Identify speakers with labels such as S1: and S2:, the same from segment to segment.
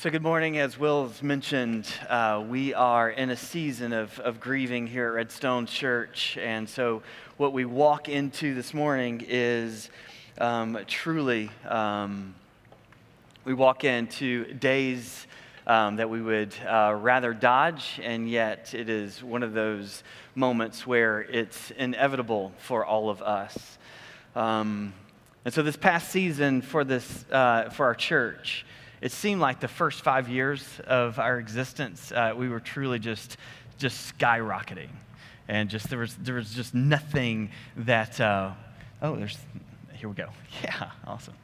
S1: So, good morning. As Will's mentioned, uh, we are in a season of, of grieving here at Redstone Church. And so, what we walk into this morning is um, truly, um, we walk into days um, that we would uh, rather dodge, and yet it is one of those moments where it's inevitable for all of us. Um, and so, this past season for, this, uh, for our church, it seemed like the first five years of our existence, uh, we were truly just, just skyrocketing. And just there was, there was just nothing that, uh, oh, there's, here we go. Yeah, awesome.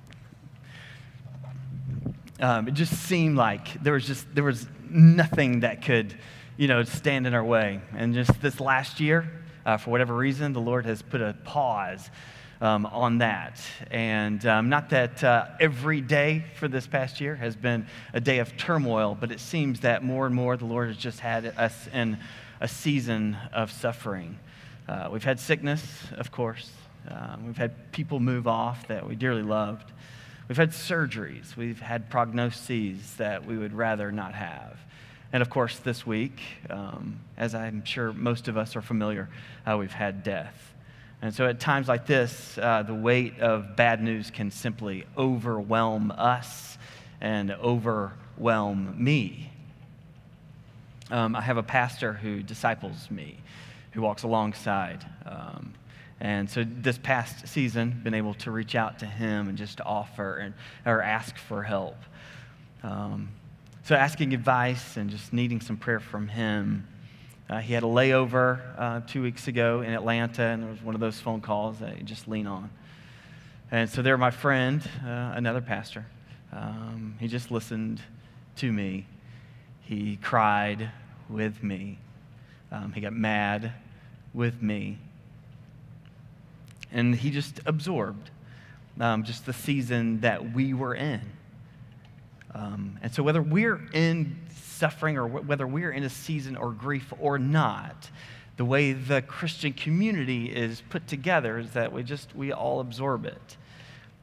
S1: Um, it just seemed like there was just, there was nothing that could, you know, stand in our way. And just this last year, uh, for whatever reason, the Lord has put a pause um, on that. And um, not that uh, every day for this past year has been a day of turmoil, but it seems that more and more the Lord has just had us in a season of suffering. Uh, we've had sickness, of course. Um, we've had people move off that we dearly loved. We've had surgeries. We've had prognoses that we would rather not have. And of course, this week, um, as I'm sure most of us are familiar, uh, we've had death. And so at times like this, uh, the weight of bad news can simply overwhelm us and overwhelm me. Um, I have a pastor who disciples me, who walks alongside. Um, and so this past season, been able to reach out to him and just offer and, or ask for help. Um, so asking advice and just needing some prayer from him uh, he had a layover uh, two weeks ago in Atlanta, and there was one of those phone calls that you just lean on. And so there, my friend, uh, another pastor, um, he just listened to me. He cried with me. Um, he got mad with me. And he just absorbed um, just the season that we were in. Um, and so, whether we're in suffering or whether we're in a season or grief or not, the way the Christian community is put together is that we just, we all absorb it.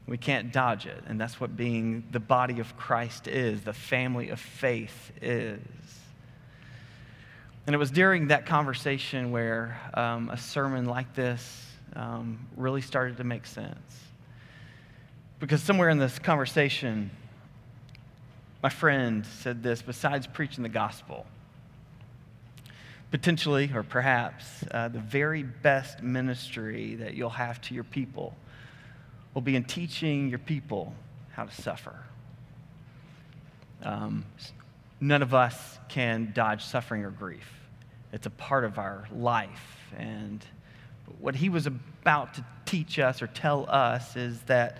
S1: We can't dodge it. And that's what being the body of Christ is, the family of faith is. And it was during that conversation where um, a sermon like this um, really started to make sense. Because somewhere in this conversation, my friend said this besides preaching the gospel, potentially or perhaps uh, the very best ministry that you'll have to your people will be in teaching your people how to suffer. Um, none of us can dodge suffering or grief, it's a part of our life. And what he was about to teach us or tell us is that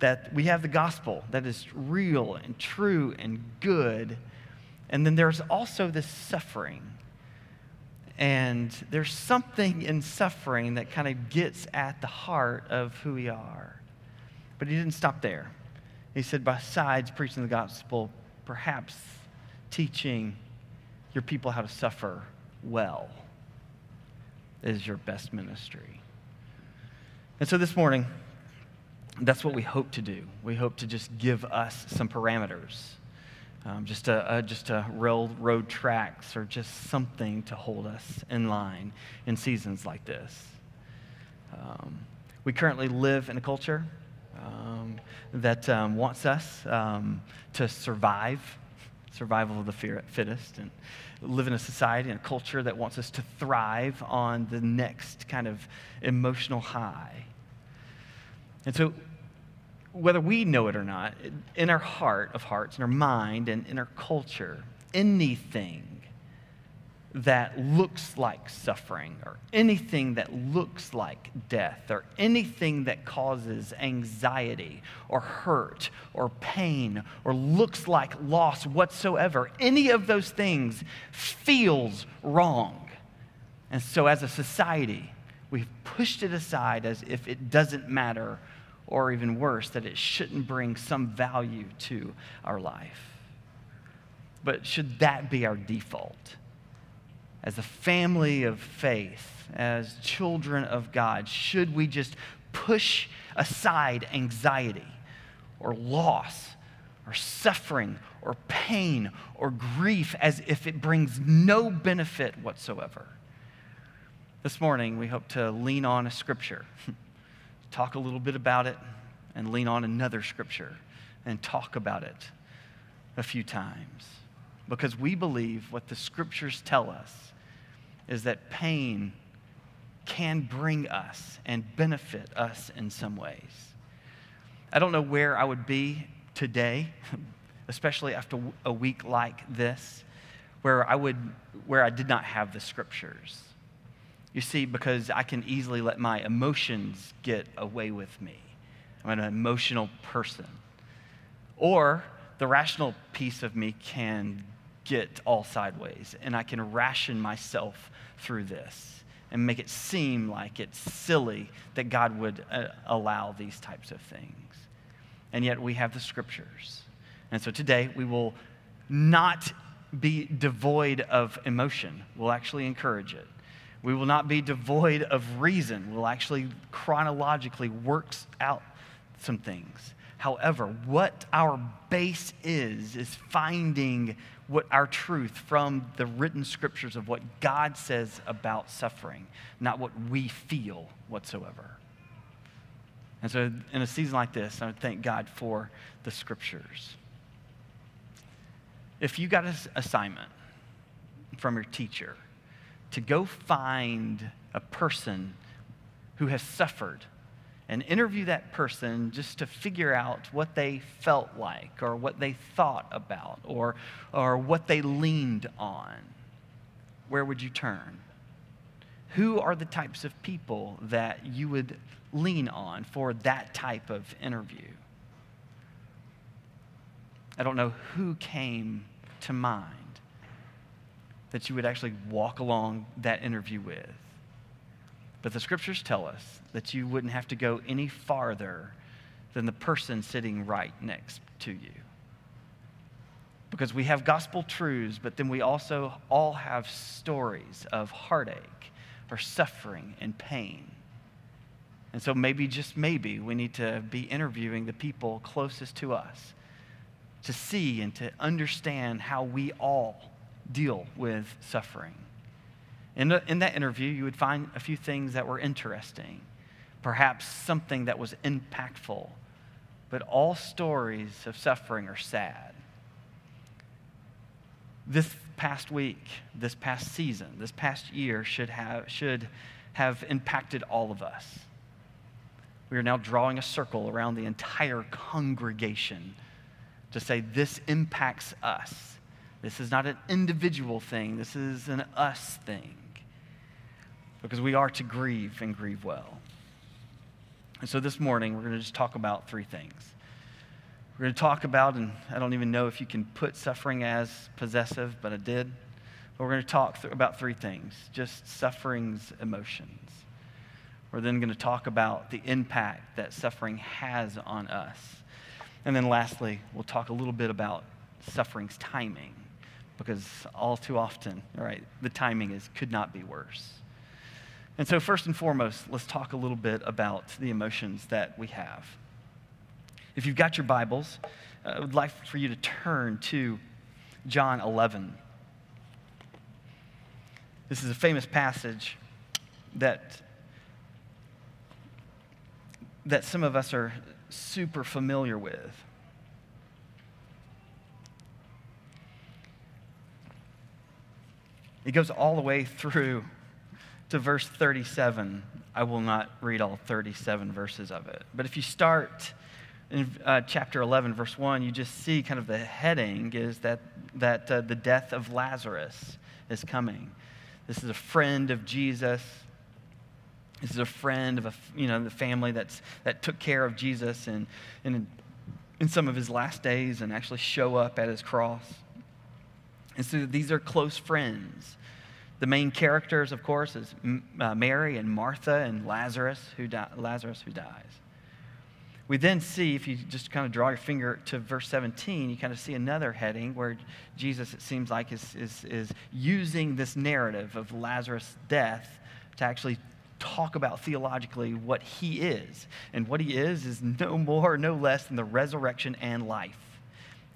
S1: that we have the gospel that is real and true and good. And then there's also this suffering. And there's something in suffering that kind of gets at the heart of who we are. But he didn't stop there. He said, besides preaching the gospel, perhaps teaching your people how to suffer well is your best ministry. And so this morning, that's what we hope to do. We hope to just give us some parameters, um, just a, a, just a railroad tracks or just something to hold us in line in seasons like this. Um, we currently live in a culture um, that um, wants us um, to survive, survival of the fittest, and live in a society and a culture that wants us to thrive on the next kind of emotional high. And so whether we know it or not, in our heart of hearts, in our mind, and in our culture, anything that looks like suffering, or anything that looks like death, or anything that causes anxiety, or hurt, or pain, or looks like loss whatsoever, any of those things feels wrong. And so, as a society, we've pushed it aside as if it doesn't matter or even worse, that it shouldn't bring some value to our life. But should that be our default? As a family of faith, as children of God, should we just push aside anxiety or loss or suffering or pain or grief as if it brings no benefit whatsoever. This morning, we hope to lean on a scripture, talk a little bit about it, and lean on another scripture and talk about it a few times. Because we believe what the scriptures tell us is that pain can bring us and benefit us in some ways. I don't know where I would be today, especially after a week like this, where I would where I did not have the scriptures. You see, because I can easily let my emotions get away with me. I'm an emotional person. Or the rational piece of me can get all sideways, and I can ration myself through this and make it seem like it's silly that God would uh, allow these types of things. And yet we have the scriptures. And so today we will not be devoid of emotion, we'll actually encourage it. We will not be devoid of reason. We'll actually chronologically work out some things. However, what our base is, is finding what our truth from the written scriptures of what God says about suffering, not what we feel whatsoever. And so, in a season like this, I thank God for the scriptures. If you got an assignment from your teacher to go find a person who has suffered and interview that person just to figure out what they felt like or what they thought about or, or what they leaned on, where would you turn? Who are the types of people that you would lean on for that type of interview? I don't know who came to mind that you would actually walk along that interview with. But the scriptures tell us that you wouldn't have to go any farther than the person sitting right next to you. Because we have gospel truths, but then we also all have stories of heartache or suffering and pain. And so maybe, just maybe, we need to be interviewing the people closest to us to see and to understand how we all deal with suffering. In, the, in that interview, you would find a few things that were interesting, perhaps something that was impactful, but all stories of suffering are sad. This past week, this past season, this past year should have, should have impacted all of us. We are now drawing a circle around the entire congregation to say this impacts us. This is not an individual thing, this is an us thing because we are to grieve and grieve well. And so this morning, we're going to just talk about three things. We're going to talk about, and I don't even know if you can put suffering as possessive, but I did. But we're going to talk th- about three things just suffering's emotions. We're then going to talk about the impact that suffering has on us. And then lastly, we'll talk a little bit about suffering's timing, because all too often, all right, the timing is could not be worse. And so, first and foremost, let's talk a little bit about the emotions that we have. If you've got your Bibles, uh, I would like for you to turn to John 11. This is a famous passage that, that some of us are super familiar with. It goes all the way through to verse 37. I will not read all 37 verses of it. But if you start in uh, chapter 11, verse 1, you just see kind of the heading is that, that uh, the death of Lazarus is coming. This is a friend of Jesus. This is a friend of a, you know, the family that's, that took care of Jesus in, in, in some of his last days and actually show up at his cross. And so these are close friends. The main characters, of course, is uh, Mary and Martha and Lazarus who, di- Lazarus who dies. We then see, if you just kind of draw your finger to verse 17, you kind of see another heading where Jesus, it seems like, is, is, is using this narrative of Lazarus' death to actually talk about theologically what he is. And what he is is no more, no less than the resurrection and life.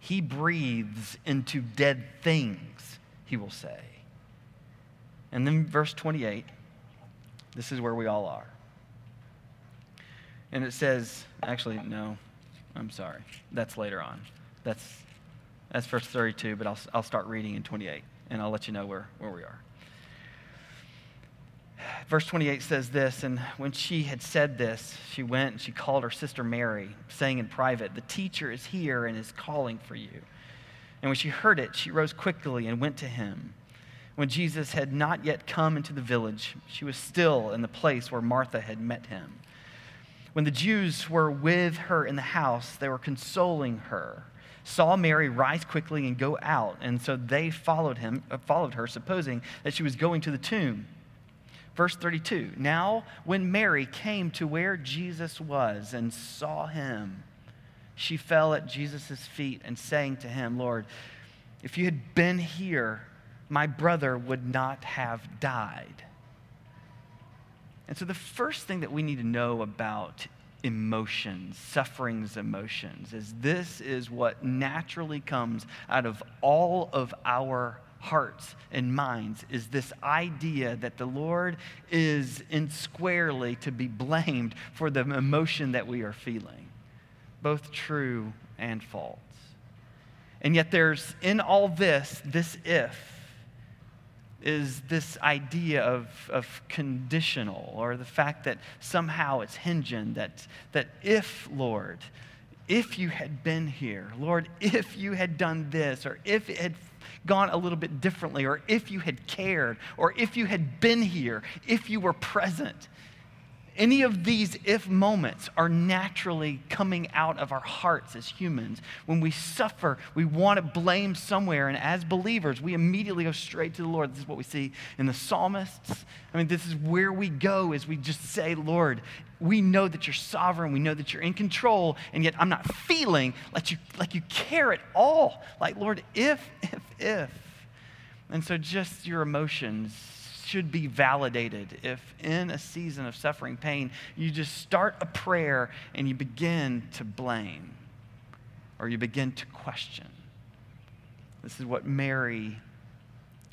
S1: He breathes into dead things, he will say. And then verse 28, this is where we all are. And it says, actually, no, I'm sorry. That's later on. That's, that's verse 32, but I'll, I'll start reading in 28, and I'll let you know where, where we are. Verse 28 says this And when she had said this, she went and she called her sister Mary, saying in private, The teacher is here and is calling for you. And when she heard it, she rose quickly and went to him. When Jesus had not yet come into the village, she was still in the place where Martha had met him. When the Jews were with her in the house, they were consoling her. Saw Mary rise quickly and go out, and so they followed him, followed her, supposing that she was going to the tomb. Verse 32 Now, when Mary came to where Jesus was and saw him, she fell at Jesus' feet and saying to him, Lord, if you had been here, my brother would not have died. And so, the first thing that we need to know about emotions, suffering's emotions, is this is what naturally comes out of all of our hearts and minds is this idea that the Lord is in squarely to be blamed for the emotion that we are feeling, both true and false. And yet, there's in all this, this if is this idea of, of conditional or the fact that somehow it's hinging that, that if, Lord, if you had been here, Lord, if you had done this, or if it had gone a little bit differently, or if you had cared, or if you had been here, if you were present, any of these if moments are naturally coming out of our hearts as humans. When we suffer, we want to blame somewhere. And as believers, we immediately go straight to the Lord. This is what we see in the psalmists. I mean, this is where we go as we just say, Lord, we know that you're sovereign. We know that you're in control. And yet I'm not feeling like you, like you care at all. Like, Lord, if, if, if. And so just your emotions should be validated if in a season of suffering, pain, you just start a prayer and you begin to blame or you begin to question. This is what Mary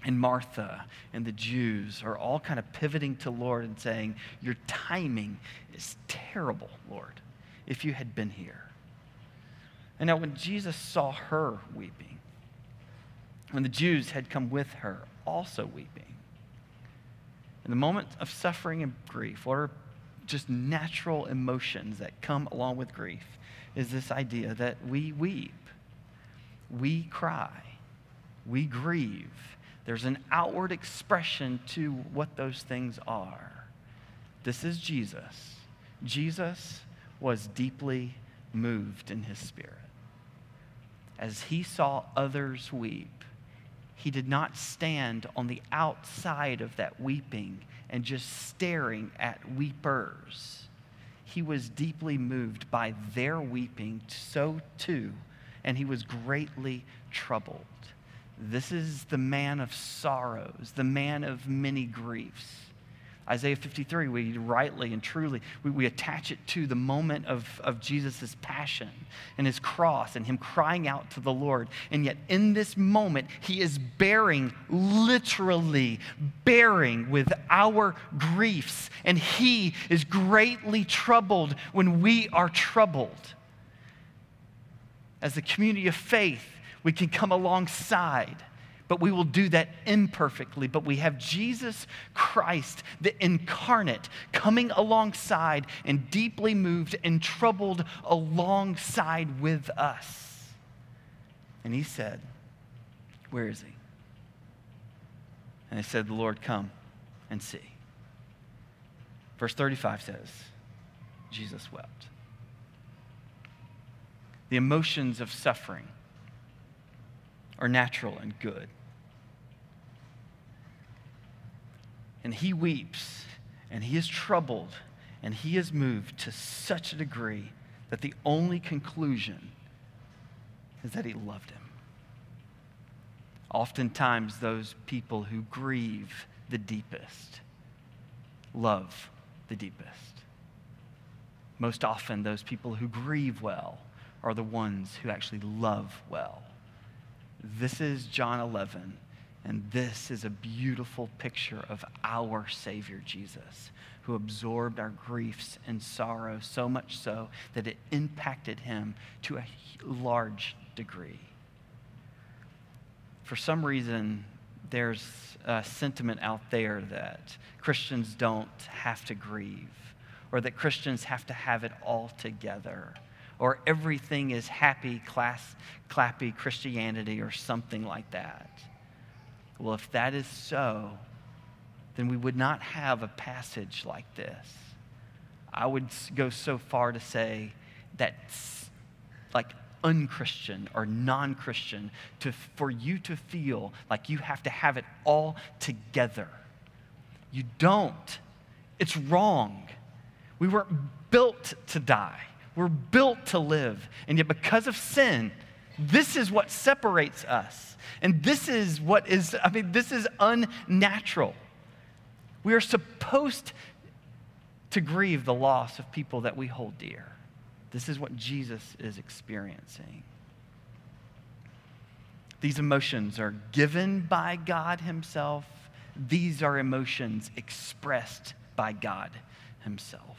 S1: and Martha and the Jews are all kind of pivoting to Lord and saying, Your timing is terrible, Lord, if you had been here. And now, when Jesus saw her weeping, when the Jews had come with her also weeping, in the moment of suffering and grief, what are just natural emotions that come along with grief, is this idea that we weep, we cry, we grieve. There's an outward expression to what those things are. This is Jesus. Jesus was deeply moved in his spirit. As he saw others weep, he did not stand on the outside of that weeping and just staring at weepers. He was deeply moved by their weeping, so too, and he was greatly troubled. This is the man of sorrows, the man of many griefs. Isaiah 53, we rightly and truly, we, we attach it to the moment of, of Jesus' passion and his cross and him crying out to the Lord. And yet, in this moment, he is bearing, literally bearing with our griefs. And he is greatly troubled when we are troubled. As the community of faith, we can come alongside but we will do that imperfectly. But we have Jesus Christ, the incarnate, coming alongside and deeply moved and troubled alongside with us. And he said, Where is he? And I said, The Lord, come and see. Verse 35 says, Jesus wept. The emotions of suffering are natural and good. and he weeps and he is troubled and he is moved to such a degree that the only conclusion is that he loved him. Oftentimes, those people who grieve the deepest love the deepest. Most often, those people who grieve well are the ones who actually love well. This is John 11, and this is a beautiful picture of our Savior Jesus, who absorbed our griefs and sorrow so much so that it impacted him to a large degree. For some reason, there's a sentiment out there that Christians don't have to grieve, or that Christians have to have it all together or everything is happy, class, clappy Christianity or something like that. Well, if that is so, then we would not have a passage like this. I would go so far to say that, like, unchristian or non Christian, to, for you to feel like you have to have it all together. You don't. It's wrong. We weren't built to die. We're built to live. And yet, because of sin, this is what separates us. And this is what is, I mean, this is unnatural. We are supposed to grieve the loss of people that we hold dear. This is what Jesus is experiencing. These emotions are given by God Himself, these are emotions expressed by God Himself.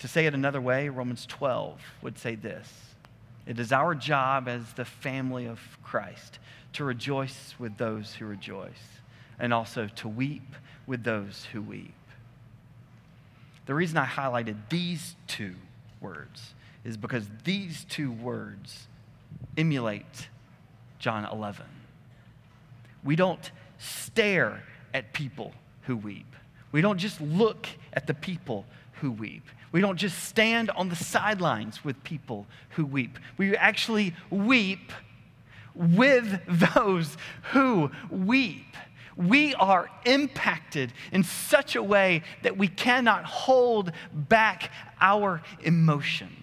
S1: To say it another way, Romans 12 would say this It is our job as the family of Christ to rejoice with those who rejoice, and also to weep with those who weep. The reason I highlighted these two words is because these two words emulate John 11. We don't stare at people who weep. We don't just look at the people who weep. We don't just stand on the sidelines with people who weep. We actually weep with those who weep. We are impacted in such a way that we cannot hold back our emotions.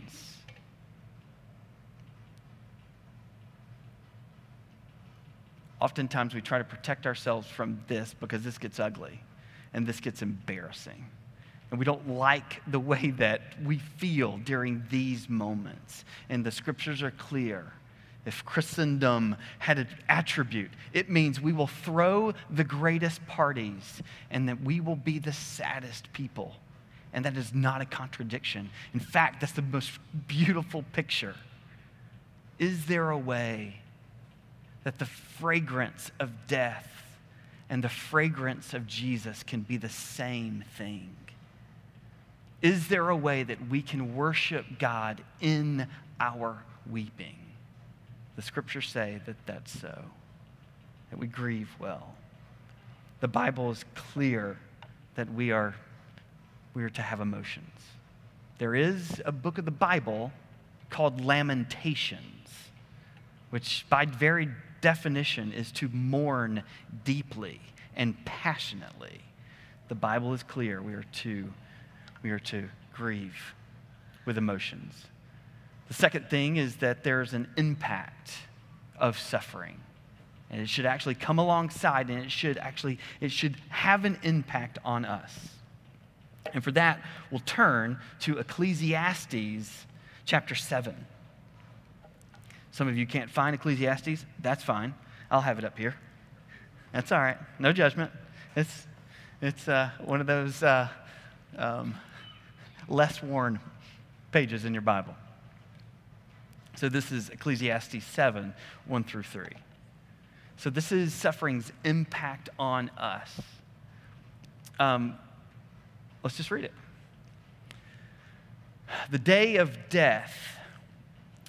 S1: Oftentimes, we try to protect ourselves from this because this gets ugly and this gets embarrassing and we don't like the way that we feel during these moments. And the scriptures are clear. If Christendom had an attribute, it means we will throw the greatest parties and that we will be the saddest people. And that is not a contradiction. In fact, that's the most beautiful picture. Is there a way that the fragrance of death and the fragrance of Jesus can be the same thing? Is there a way that we can worship God in our weeping? The scriptures say that that's so, that we grieve well. The Bible is clear that we are, we are to have emotions. There is a book of the Bible called Lamentations, which by very definition is to mourn deeply and passionately. The Bible is clear. We are to we are to grieve with emotions. The second thing is that there's an impact of suffering. And it should actually come alongside and it should actually it should have an impact on us. And for that, we'll turn to Ecclesiastes chapter 7. Some of you can't find Ecclesiastes. That's fine. I'll have it up here. That's all right. No judgment. It's, it's uh, one of those uh, um, less worn pages in your Bible. So this is Ecclesiastes 7 1 through 3. So this is suffering's impact on us. Um, let's just read it. The day of death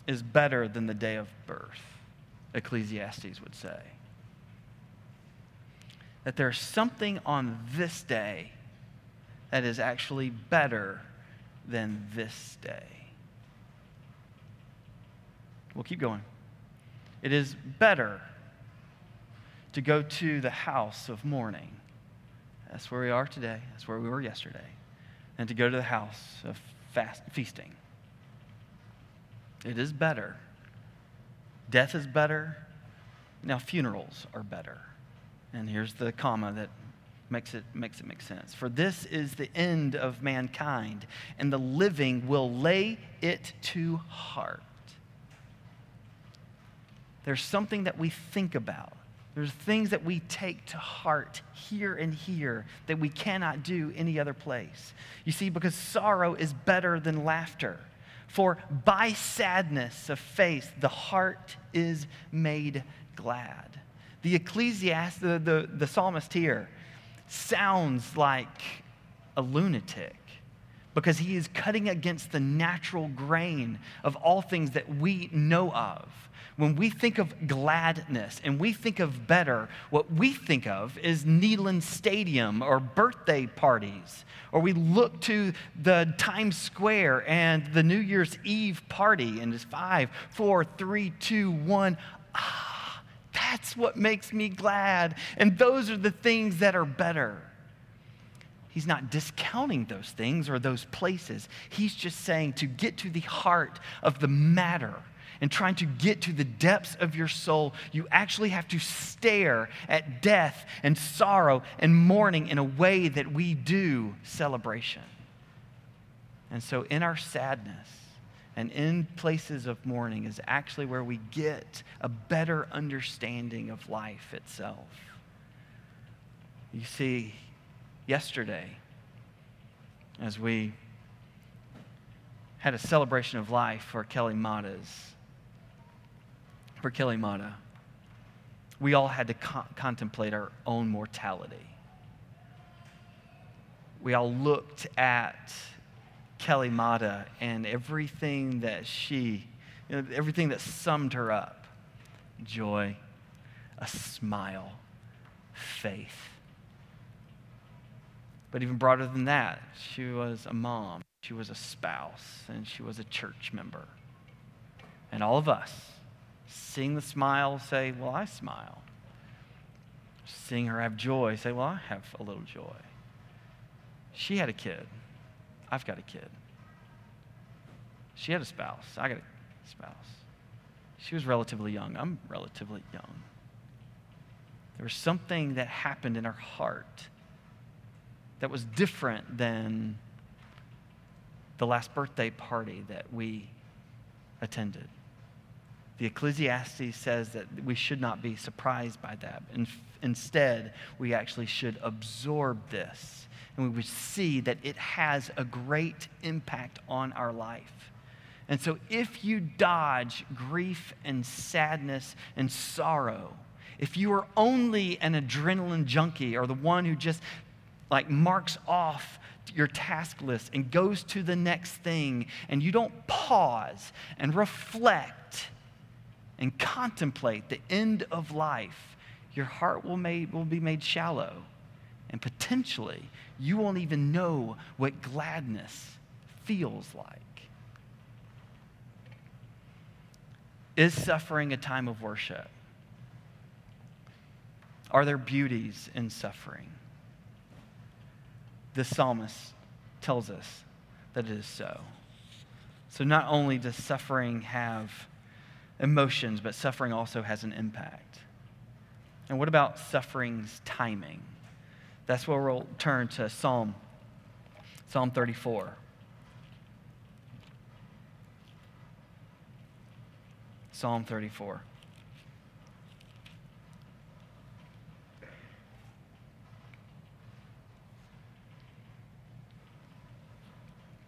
S1: is better than the day of birth, Ecclesiastes would say. That there's something on this day that is actually better than this day. We'll keep going. It is better to go to the house of mourning. That's where we are today. That's where we were yesterday. And to go to the house of fast, feasting. It is better. Death is better. Now, funerals are better. And here's the comma that makes it, makes it make sense. For this is the end of mankind, and the living will lay it to heart. There's something that we think about. There's things that we take to heart here and here that we cannot do any other place. You see, because sorrow is better than laughter. For by sadness of face, the heart is made glad. The Ecclesiastes, the, the, the psalmist here, sounds like a lunatic because he is cutting against the natural grain of all things that we know of. When we think of gladness and we think of better, what we think of is Neyland Stadium or birthday parties. Or we look to the Times Square and the New Year's Eve party, and it's five, four, three, two, one. Ah, that's what makes me glad. And those are the things that are better. He's not discounting those things or those places. He's just saying to get to the heart of the matter and trying to get to the depths of your soul, you actually have to stare at death and sorrow and mourning in a way that we do celebration. And so, in our sadness and in places of mourning, is actually where we get a better understanding of life itself. You see, yesterday as we had a celebration of life for Kelly Mata's, for Kelly Mata. We all had to co- contemplate our own mortality. We all looked at Kelly Mata and everything that she, you know, everything that summed her up joy, a smile, faith but even broader than that, she was a mom, she was a spouse, and she was a church member. And all of us, seeing the smile, say, Well, I smile. Seeing her have joy, say, Well, I have a little joy. She had a kid. I've got a kid. She had a spouse. I got a spouse. She was relatively young. I'm relatively young. There was something that happened in her heart that was different than the last birthday party that we attended. The Ecclesiastes says that we should not be surprised by that. In, instead, we actually should absorb this and we would see that it has a great impact on our life. And so, if you dodge grief and sadness and sorrow, if you are only an adrenaline junkie or the one who just like marks off your task list and goes to the next thing, and you don't pause and reflect and contemplate the end of life, your heart will, made, will be made shallow. And potentially, you won't even know what gladness feels like. Is suffering a time of worship? Are there beauties in suffering? the psalmist tells us that it is so. So not only does suffering have emotions, but suffering also has an impact. And what about suffering's timing? That's where we'll turn to Psalm, Psalm 34. Psalm 34.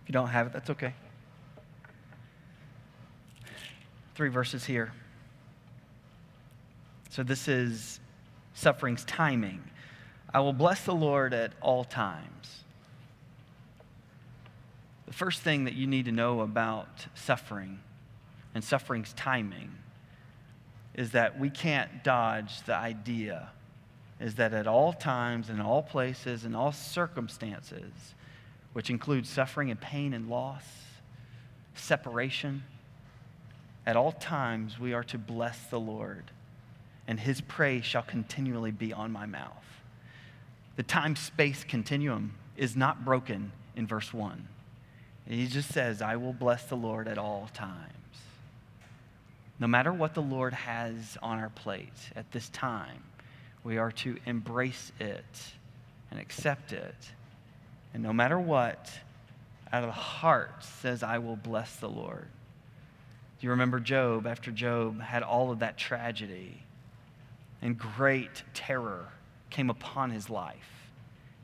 S1: If you don't have it, that's okay. Three verses here. So this is suffering's timing. I will bless the Lord at all times. The first thing that you need to know about suffering and suffering's timing is that we can't dodge the idea is that at all times, in all places, in all circumstances, which includes suffering and pain and loss, separation. At all times, we are to bless the Lord, and his praise shall continually be on my mouth. The time space continuum is not broken in verse 1. He just says, I will bless the Lord at all times. No matter what the Lord has on our plate at this time, we are to embrace it and accept it. And no matter what, out of the heart says, I will bless the Lord. Do you remember Job after Job had all of that tragedy and great terror came upon his life?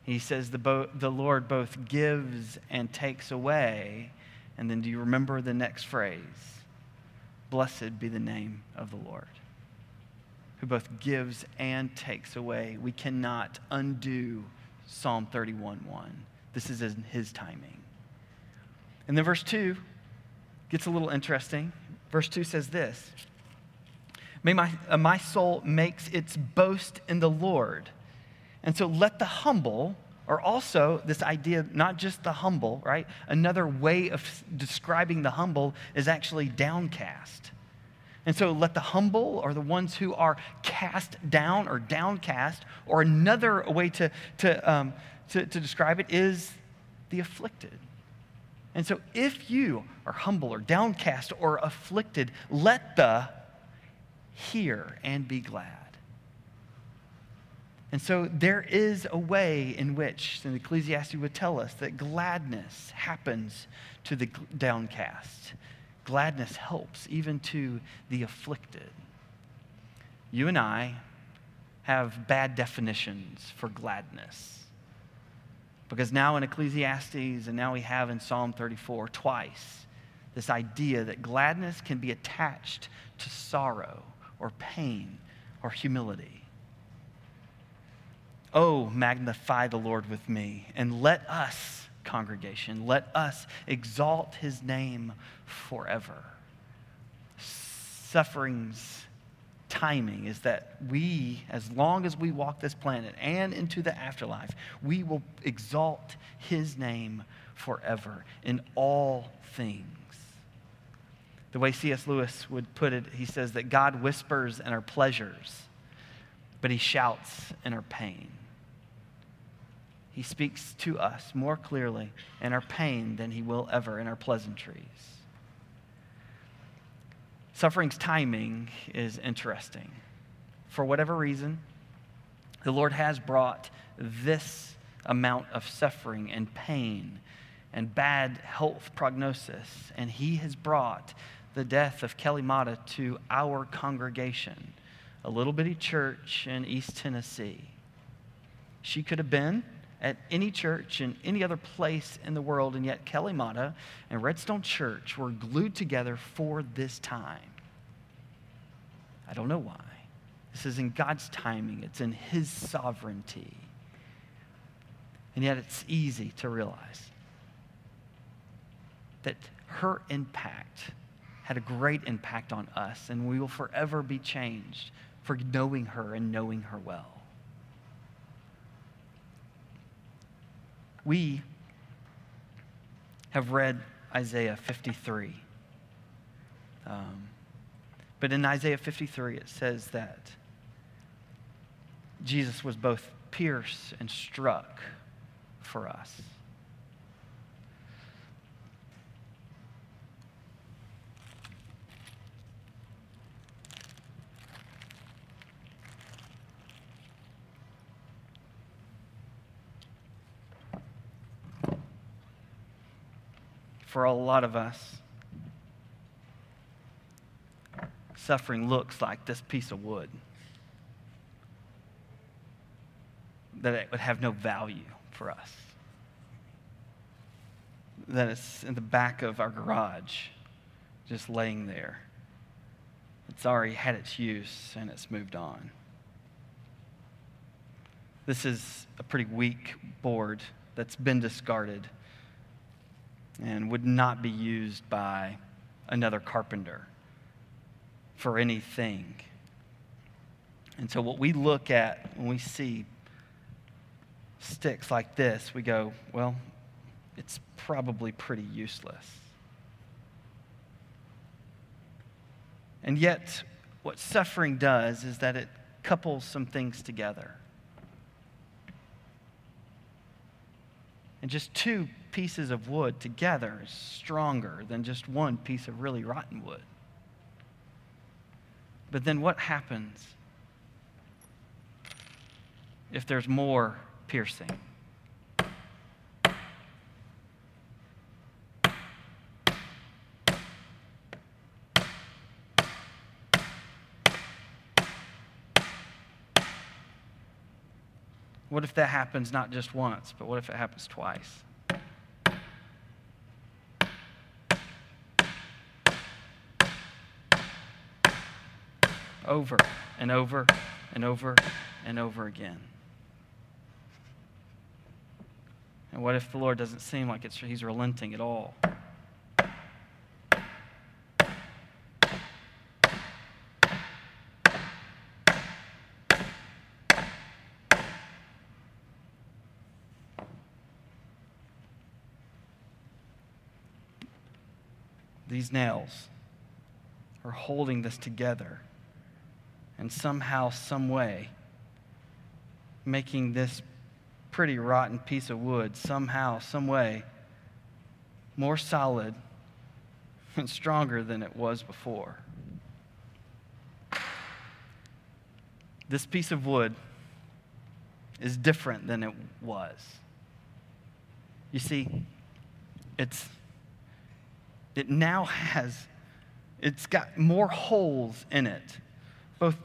S1: He says, the, bo- the Lord both gives and takes away. And then do you remember the next phrase? Blessed be the name of the Lord, who both gives and takes away. We cannot undo Psalm 31 1. This is in his timing. And then verse 2 gets a little interesting. Verse 2 says this May my, uh, my soul makes its boast in the Lord. And so let the humble, or also this idea, not just the humble, right? Another way of describing the humble is actually downcast. And so let the humble, or the ones who are cast down or downcast, or another way to, to, um, to, to describe it is the afflicted. And so if you are humble or downcast or afflicted, let the hear and be glad. And so there is a way in which, and Ecclesiastes would tell us, that gladness happens to the downcast. Gladness helps even to the afflicted. You and I have bad definitions for gladness. Because now in Ecclesiastes, and now we have in Psalm 34 twice, this idea that gladness can be attached to sorrow or pain or humility. Oh, magnify the Lord with me, and let us, congregation, let us exalt his name forever. Suffering's timing is that we, as long as we walk this planet and into the afterlife, we will exalt his name forever in all things. The way C.S. Lewis would put it, he says that God whispers in our pleasures, but he shouts in our pain. He speaks to us more clearly in our pain than he will ever in our pleasantries. Suffering's timing is interesting. For whatever reason, the Lord has brought this amount of suffering and pain and bad health prognosis, and He has brought the death of Kelly Mata to our congregation, a little bitty church in East Tennessee. She could have been at any church in any other place in the world, and yet Kelly Mata and Redstone Church were glued together for this time. I don't know why. This is in God's timing, it's in His sovereignty. And yet it's easy to realize that her impact had a great impact on us, and we will forever be changed for knowing her and knowing her well. We have read Isaiah 53. Um, but in Isaiah 53, it says that Jesus was both pierced and struck for us. For a lot of us, suffering looks like this piece of wood. That it would have no value for us. That it's in the back of our garage, just laying there. It's already had its use and it's moved on. This is a pretty weak board that's been discarded and would not be used by another carpenter for anything. And so, what we look at when we see sticks like this, we go, well, it's probably pretty useless. And yet, what suffering does is that it couples some things together. And just two pieces of wood together is stronger than just one piece of really rotten wood. But then what happens if there's more piercing. What if that happens not just once, but what if it happens twice? Over and over and over and over again. And what if the Lord doesn't seem like it's, He's relenting at all? These nails are holding this together and somehow, some way, making this pretty rotten piece of wood somehow, some way, more solid and stronger than it was before. This piece of wood is different than it was. You see, it's it now has it's got more holes in it both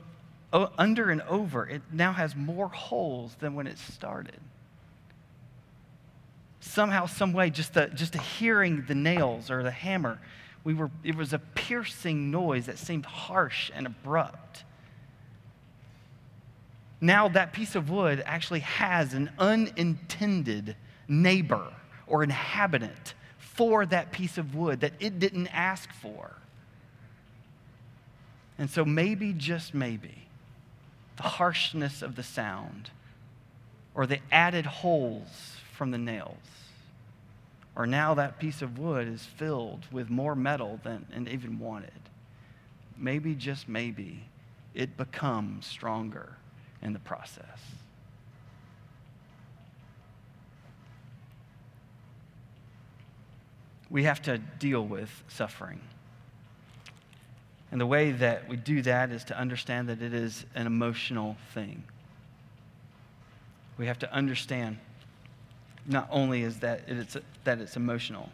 S1: under and over it now has more holes than when it started somehow some way just the, just hearing the nails or the hammer we were it was a piercing noise that seemed harsh and abrupt now that piece of wood actually has an unintended neighbor or inhabitant for that piece of wood that it didn't ask for. And so, maybe, just maybe, the harshness of the sound or the added holes from the nails, or now that piece of wood is filled with more metal than it even wanted. Maybe, just maybe, it becomes stronger in the process. we have to deal with suffering. And the way that we do that is to understand that it is an emotional thing. We have to understand not only is that it's, that it's emotional,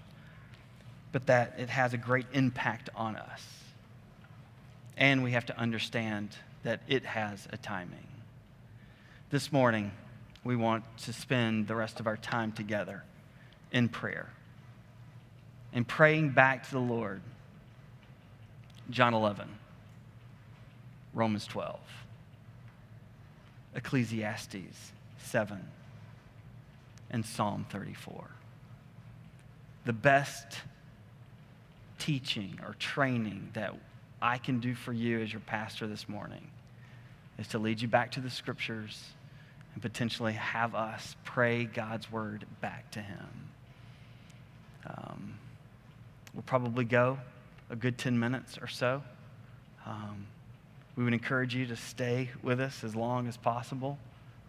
S1: but that it has a great impact on us. And we have to understand that it has a timing. This morning, we want to spend the rest of our time together in prayer and praying back to the Lord. John 11, Romans 12, Ecclesiastes 7, and Psalm 34. The best teaching or training that I can do for you as your pastor this morning is to lead you back to the scriptures and potentially have us pray God's word back to Him. Um, We'll probably go a good 10 minutes or so. Um, we would encourage you to stay with us as long as possible,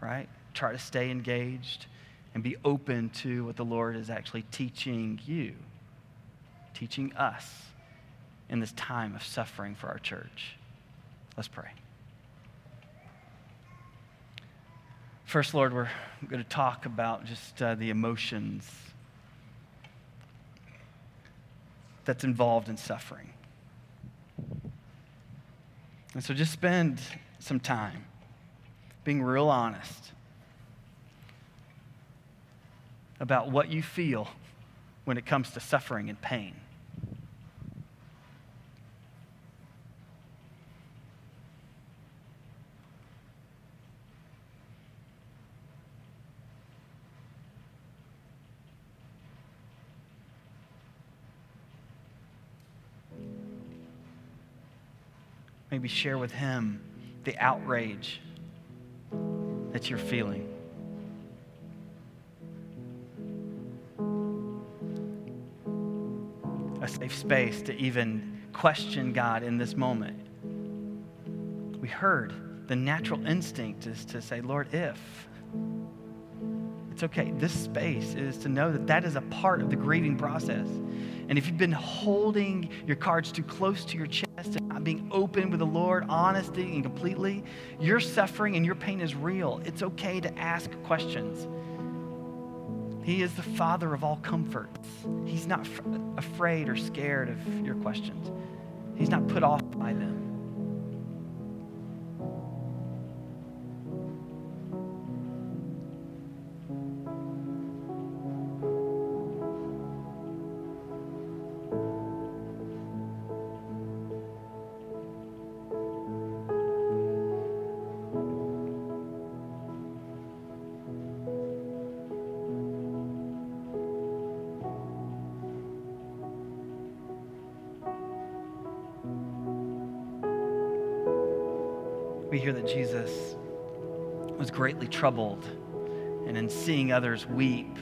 S1: right? Try to stay engaged and be open to what the Lord is actually teaching you, teaching us in this time of suffering for our church. Let's pray. First, Lord, we're going to talk about just uh, the emotions that's involved in suffering. And so just spend some time being real honest about what you feel when it comes to suffering and pain. Maybe share with him the outrage that you're feeling. A safe space to even question God in this moment. We heard the natural instinct is to say, Lord, if. It's okay. This space is to know that that is a part of the grieving process. And if you've been holding your cards too close to your chest being open with the Lord, honesty and completely, your suffering and your pain is real. It's okay to ask questions. He is the Father of all comforts. He's not f- afraid or scared of your questions, He's not put off by them. Hear that Jesus was greatly troubled, and in seeing others weep,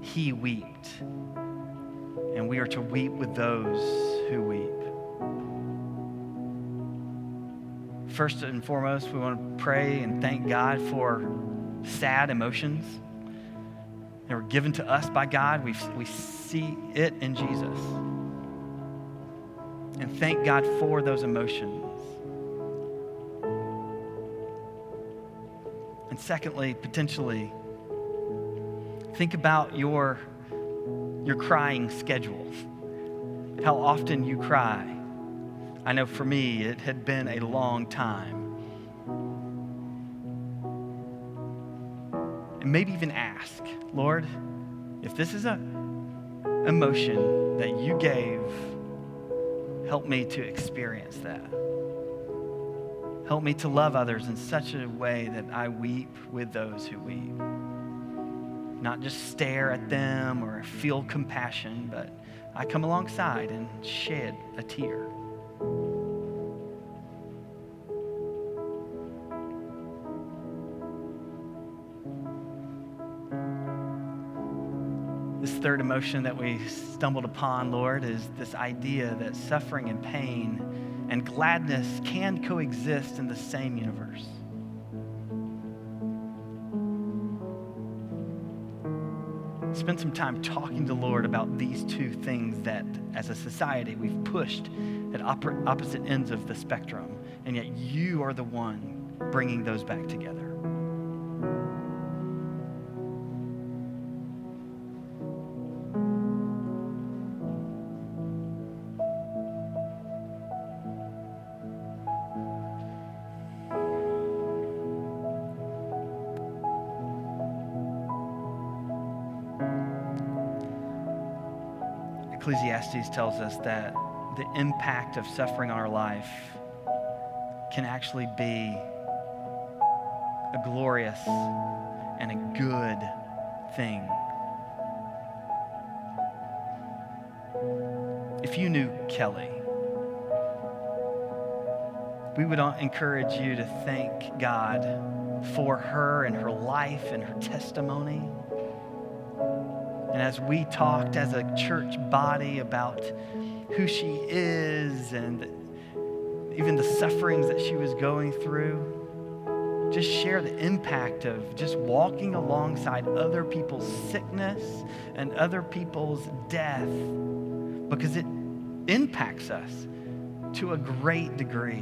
S1: he wept. And we are to weep with those who weep. First and foremost, we want to pray and thank God for sad emotions that were given to us by God. We, we see it in Jesus. And thank God for those emotions. Secondly, potentially, think about your, your crying schedule. How often you cry. I know for me, it had been a long time. And maybe even ask, Lord, if this is a emotion that you gave, help me to experience that. Help me to love others in such a way that I weep with those who weep. Not just stare at them or feel compassion, but I come alongside and shed a tear. This third emotion that we stumbled upon, Lord, is this idea that suffering and pain and gladness can coexist in the same universe. Spend some time talking to the Lord about these two things that, as a society, we've pushed at opposite ends of the spectrum, and yet you are the one bringing those back together. Ecclesiastes tells us that the impact of suffering on our life can actually be a glorious and a good thing. If you knew Kelly, we would encourage you to thank God for her and her life and her testimony. And as we talked as a church body about who she is and even the sufferings that she was going through, just share the impact of just walking alongside other people's sickness and other people's death because it impacts us to a great degree.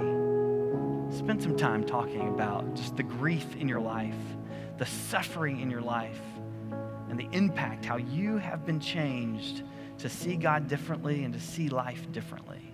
S1: Spend some time talking about just the grief in your life, the suffering in your life and the impact, how you have been changed to see God differently and to see life differently.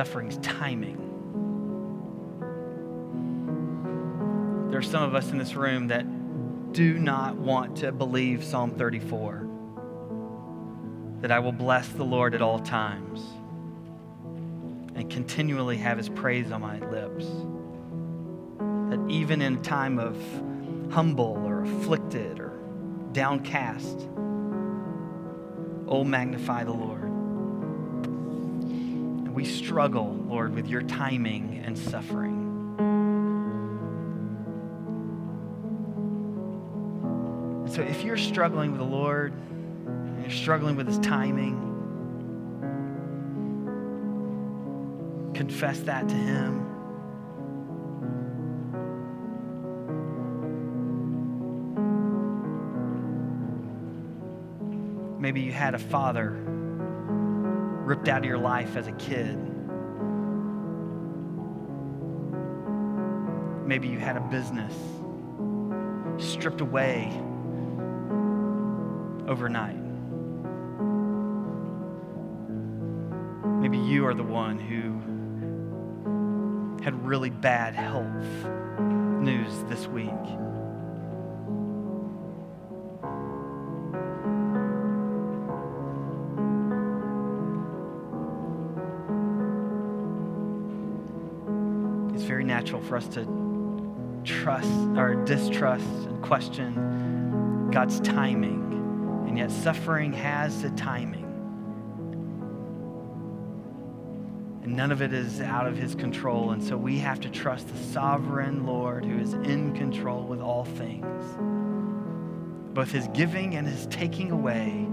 S1: Suffering's timing. There are some of us in this room that do not want to believe Psalm 34 that I will bless the Lord at all times and continually have his praise on my lips. That even in a time of humble or afflicted or downcast, Oh, magnify the Lord. And we struggle, Lord, with your timing and suffering. So if you're struggling with the Lord, and you're struggling with his timing, confess that to him. Maybe you had a father ripped out of your life as a kid. Maybe you had a business stripped away overnight. Maybe you are the one who had really bad health news this week. For us to trust or distrust and question God's timing. And yet, suffering has a timing. And none of it is out of his control. And so we have to trust the sovereign Lord who is in control with all things, both his giving and his taking away,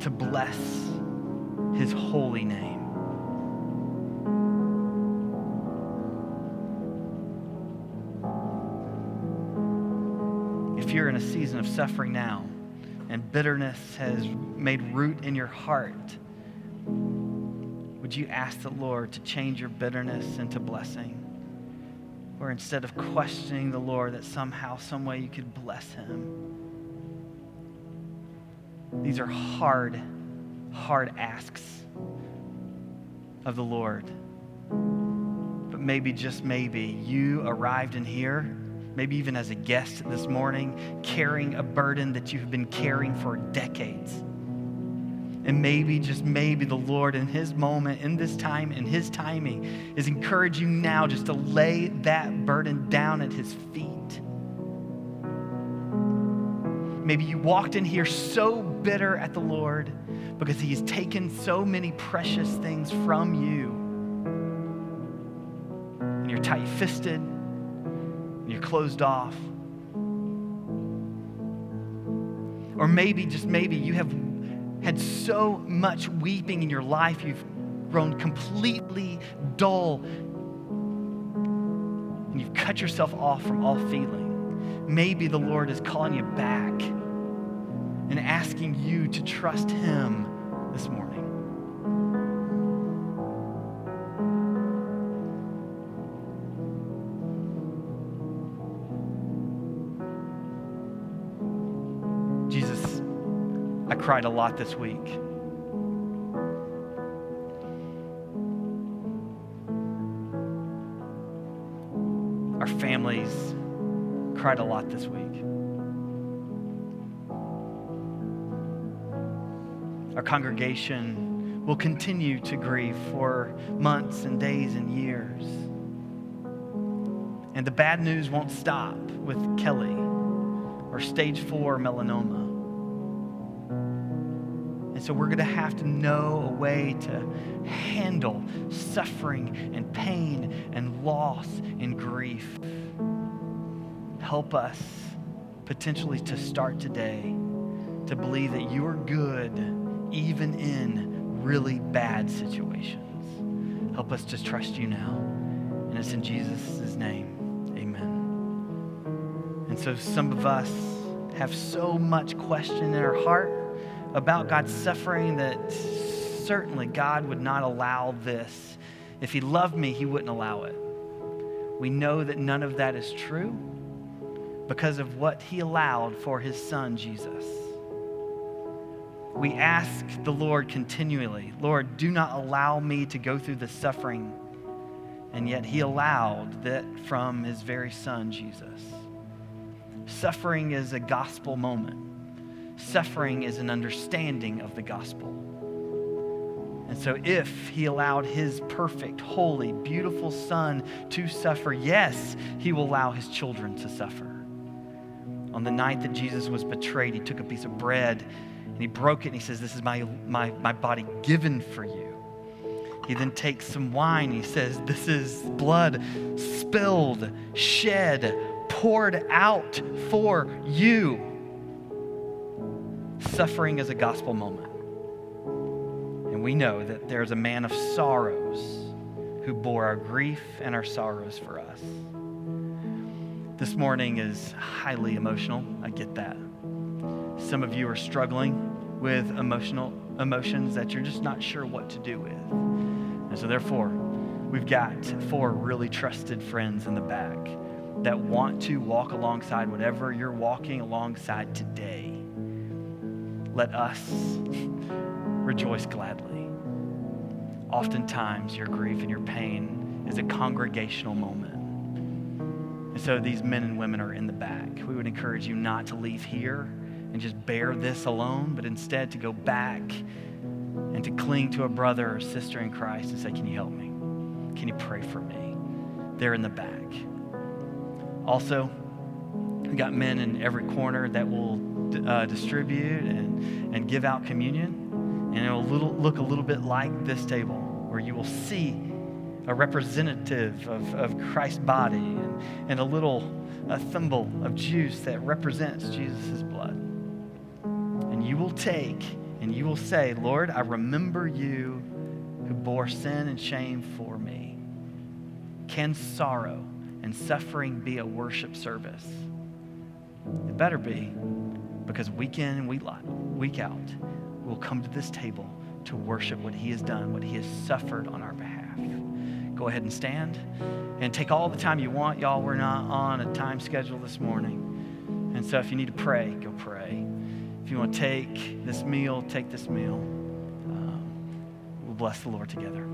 S1: to bless his holy name. You're in a season of suffering now and bitterness has made root in your heart, would you ask the Lord to change your bitterness into blessing? Or instead of questioning the Lord, that somehow, some way you could bless him. These are hard, hard asks of the Lord. But maybe, just maybe, you arrived in here maybe even as a guest this morning, carrying a burden that you have been carrying for decades. And maybe, just maybe, the Lord in His moment, in this time, in His timing, is encouraging you now just to lay that burden down at His feet. Maybe you walked in here so bitter at the Lord because He has taken so many precious things from you. And you're tight fisted you're closed off. Or maybe, just maybe, you have had so much weeping in your life, you've grown completely dull, and you've cut yourself off from all feeling. Maybe the Lord is calling you back and asking you to trust Him this morning. Cried a lot this week. Our families cried a lot this week. Our congregation will continue to grieve for months and days and years. And the bad news won't stop with Kelly or stage four melanoma so we're going to have to know a way to handle suffering and pain and loss and grief. Help us potentially to start today to believe that you are good even in really bad situations. Help us to trust you now. And it's in Jesus' name. Amen. And so some of us have so much question in our heart about God's suffering that certainly God would not allow this. If He loved me, He wouldn't allow it. We know that none of that is true because of what He allowed for His Son, Jesus. We ask the Lord continually, Lord, do not allow me to go through the suffering. And yet He allowed that from His very Son, Jesus. Suffering is a gospel moment suffering is an understanding of the gospel. And so, if he allowed his perfect, holy, beautiful son to suffer, yes, he will allow his children to suffer. On the night that Jesus was betrayed, he took a piece of bread And he broke it and he says, This is my, my, my body given for you. He then takes some wine. He says, This is blood spilled, shed, poured out for you. Suffering is a gospel moment. And we know that there's a man of sorrows who bore our grief and our sorrows for us. This morning is highly emotional. I get that. Some of you are struggling with emotional emotions that you're just not sure what to do with. And so therefore, we've got four really trusted friends in the back that want to walk alongside whatever you're walking alongside today. Let us rejoice gladly. Oftentimes, your grief and your pain is a congregational moment. And so these men and women are in the back. We would encourage you not to leave here and just bear this alone, but instead to go back and to cling to a brother or sister in Christ and say, Can you help me? Can you pray for me? They're in the back. Also, we got men in every corner that will uh, distribute and, and give out communion. And it'll little, look a little bit like this table, where you will see a representative of, of Christ's body and, and a little a thimble of juice that represents Jesus' blood. And you will take and you will say, Lord, I remember you who bore sin and shame for me. Can sorrow and suffering be a worship service? It better be, because week in and week out, we'll come to this table to worship what He has done, what He has suffered on our behalf. Go ahead and stand and take all the time you want. Y'all, we're not on a time schedule this morning. And so if you need to pray, go pray. If you want to take this meal, take this meal. Um, we'll bless the Lord together.